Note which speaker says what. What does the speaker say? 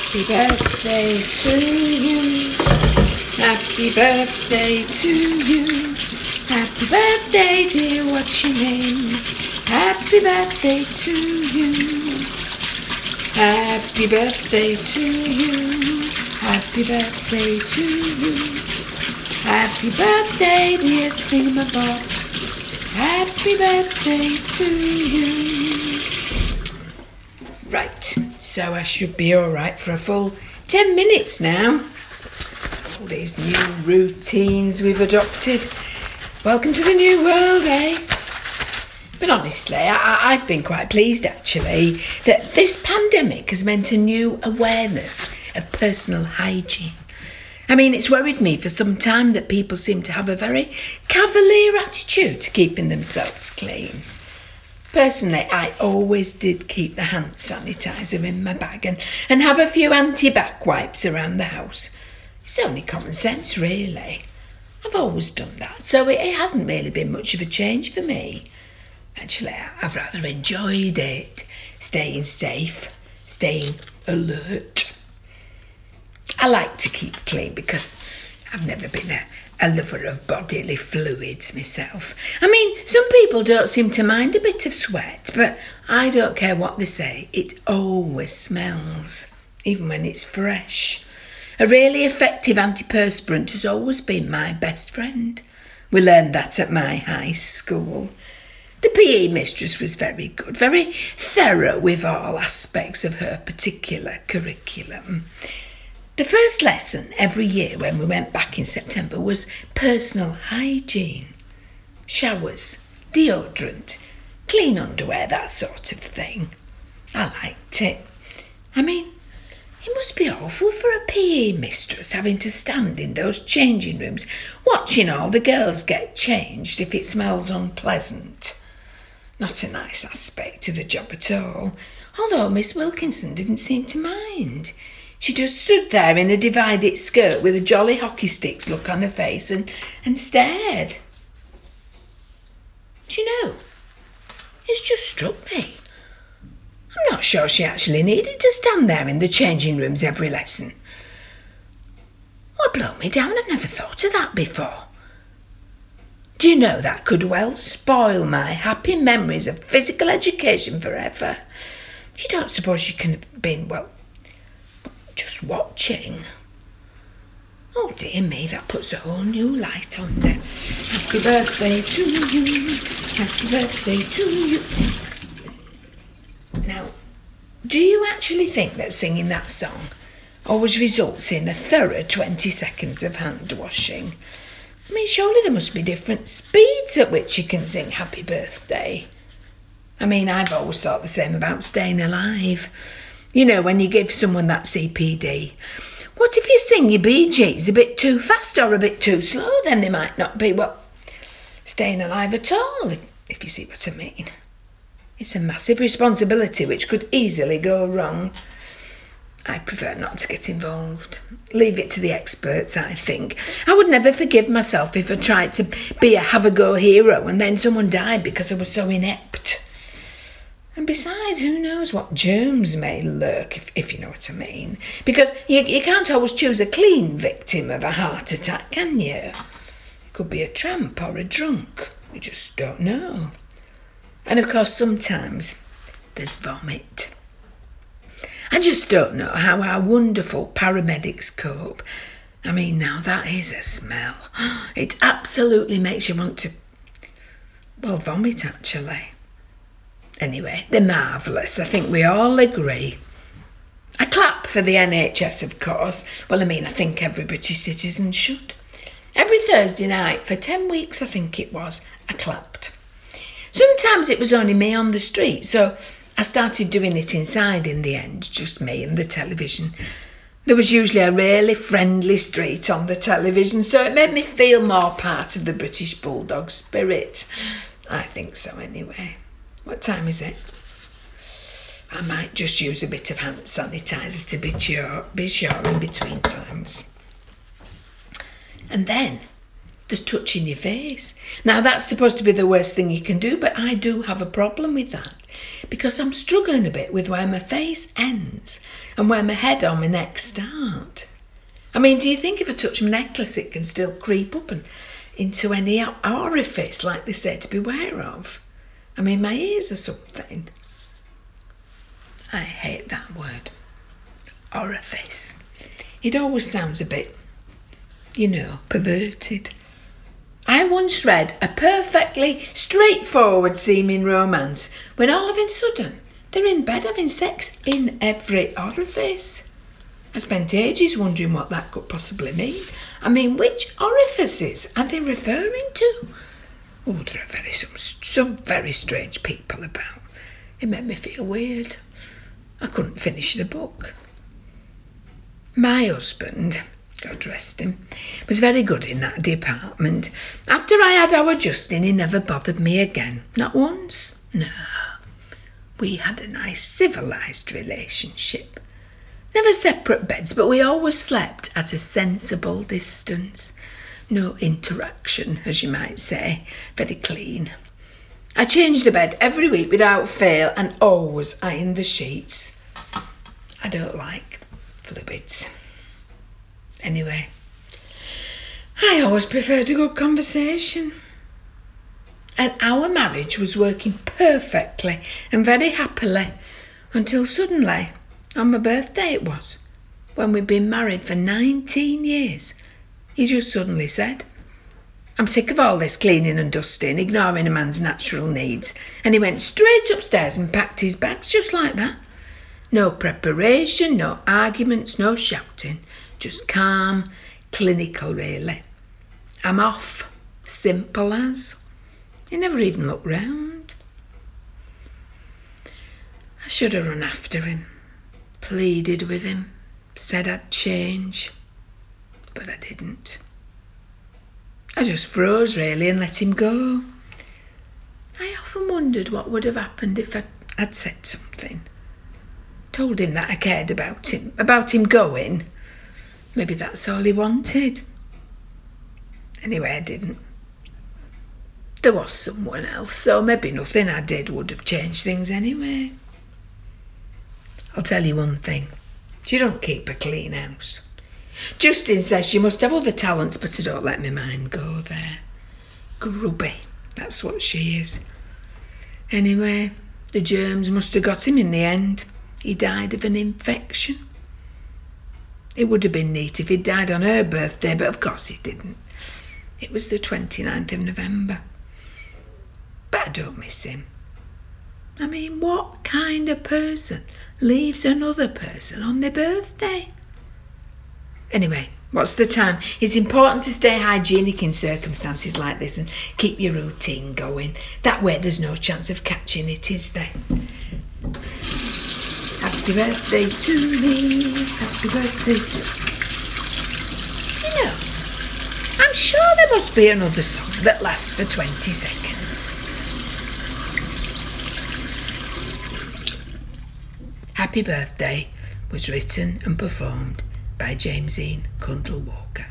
Speaker 1: Happy birthday to you. Happy birthday to you. Happy birthday, dear, what's your name? Happy birthday to you. Happy birthday to you. Happy birthday to you. Happy birthday, dear Thingamabob. Happy birthday to you. Right, so I should be alright for a full 10 minutes now. All these new routines we've adopted. Welcome to the new world, eh? But honestly, I, have been quite pleased actually that this pandemic has meant a new awareness of personal hygiene. I mean, it's worried me for some time that people seem to have a very cavalier attitude to keeping themselves clean. Personally, I always did keep the hand sanitizer in my bag and, and have a few antibac wipes around the house. It's only common sense, really. I've always done that, so it, it hasn't really been much of a change for me. Actually, I've rather enjoyed it, staying safe, staying alert. I like to keep clean because I've never been a, a lover of bodily fluids myself. I mean, some people don't seem to mind a bit of sweat, but I don't care what they say, it always smells, even when it's fresh. A really effective antiperspirant has always been my best friend. We learned that at my high school. The PE mistress was very good, very thorough with all aspects of her particular curriculum. The first lesson every year when we went back in September was personal hygiene. Showers, deodorant, clean underwear, that sort of thing. I liked it. I mean, it must be awful for a PE mistress having to stand in those changing rooms watching all the girls get changed if it smells unpleasant. Not a nice aspect to the job at all, although Miss Wilkinson didn't seem to mind. She just stood there in a divided skirt with a jolly hockey sticks look on her face and, and stared. Do you know, it's just struck me. I'm not sure she actually needed to stand there in the changing rooms every lesson. Oh, blow me down, I've never thought of that before. Do you know that could well spoil my happy memories of physical education forever? You don't suppose she can have been, well, just watching. Oh dear me, that puts a whole new light on there. Happy birthday to you. Happy birthday to you. Now, do you actually think that singing that song always results in a thorough 20 seconds of hand washing? I mean, surely there must be different speeds at which you can sing happy birthday. I mean, I've always thought the same about staying alive. You know, when you give someone that CPD, what if you sing your Bee Gees a bit too fast or a bit too slow? Then they might not be, well, staying alive at all, if, if you see what I mean. It's a massive responsibility which could easily go wrong. I prefer not to get involved. Leave it to the experts, I think. I would never forgive myself if I tried to be a have a go hero and then someone died because I was so inept. And besides, who knows what germs may lurk, if, if you know what I mean? Because you, you can't always choose a clean victim of a heart attack, can you? It could be a tramp or a drunk. You just don't know. And of course, sometimes there's vomit. I just don't know how our wonderful paramedics cope. I mean, now that is a smell. It absolutely makes you want to, well, vomit actually. Anyway, they're marvellous. I think we all agree. I clap for the NHS, of course. Well, I mean, I think every British citizen should. Every Thursday night, for 10 weeks, I think it was, I clapped. Sometimes it was only me on the street, so I started doing it inside in the end, just me and the television. There was usually a really friendly street on the television, so it made me feel more part of the British Bulldog spirit. I think so, anyway. What time is it? I might just use a bit of hand sanitizer to be sure, be sure in between times. And then there's touching your face. Now that's supposed to be the worst thing you can do, but I do have a problem with that. because I'm struggling a bit with where my face ends and where my head or my neck start. I mean, do you think if I touch my necklace, it can still creep up and into any orifice like they say to beware of? I mean, my ears or something. I hate that word. Orifice. It always sounds a bit, you know, perverted. I once read a perfectly straightforward seeming romance when all of a sudden they're in bed having sex in every orifice. I spent ages wondering what that could possibly mean. I mean, which orifices are they referring to? Oh, some, very strange people about. It made me feel weird. I couldn't finish the book. My husband, God rest him, was very good in that department. After I had our Justin, he never bothered me again. Not once. No. We had a nice civilised relationship. Never separate beds, but we always slept at a sensible distance. No interaction, as you might say. Very clean. I change the bed every week without fail and always iron the sheets. I don't like fluids. Anyway, I always preferred a good conversation. And our marriage was working perfectly and very happily until suddenly on my birthday it was, when we'd been married for 19 years. He just suddenly said, I'm sick of all this cleaning and dusting, ignoring a man's natural needs. And he went straight upstairs and packed his bags just like that. No preparation, no arguments, no shouting. Just calm, clinical, really. I'm off. Simple as. He never even looked round. I should have run after him pleaded with him, said I'd change, but I didn't. I just froze really and let him go. I often wondered what would have happened if I'd said something. Told him that I cared about him, about him going. Maybe that's all he wanted. Anyway, I didn't. There was someone else, so maybe nothing I did would have changed things anyway. I'll tell you one thing. She don't keep a clean house. Justin says she must have other talents, but I don't let my mind go there. Grubby, that's what she is. Anyway, the germs must have got him in the end. He died of an infection. It would have been neat if he'd died on her birthday, but of course he didn't. It was the 29th of November. But I don't miss him. I mean, what kind of person leaves another person on their birthday? Anyway, what's the time? It's important to stay hygienic in circumstances like this and keep your routine going. That way there's no chance of catching it, is there? Happy birthday to me. Happy birthday to Do you know? I'm sure there must be another song that lasts for 20 seconds. Happy Birthday was written and performed by Jamesine Cundle Walker.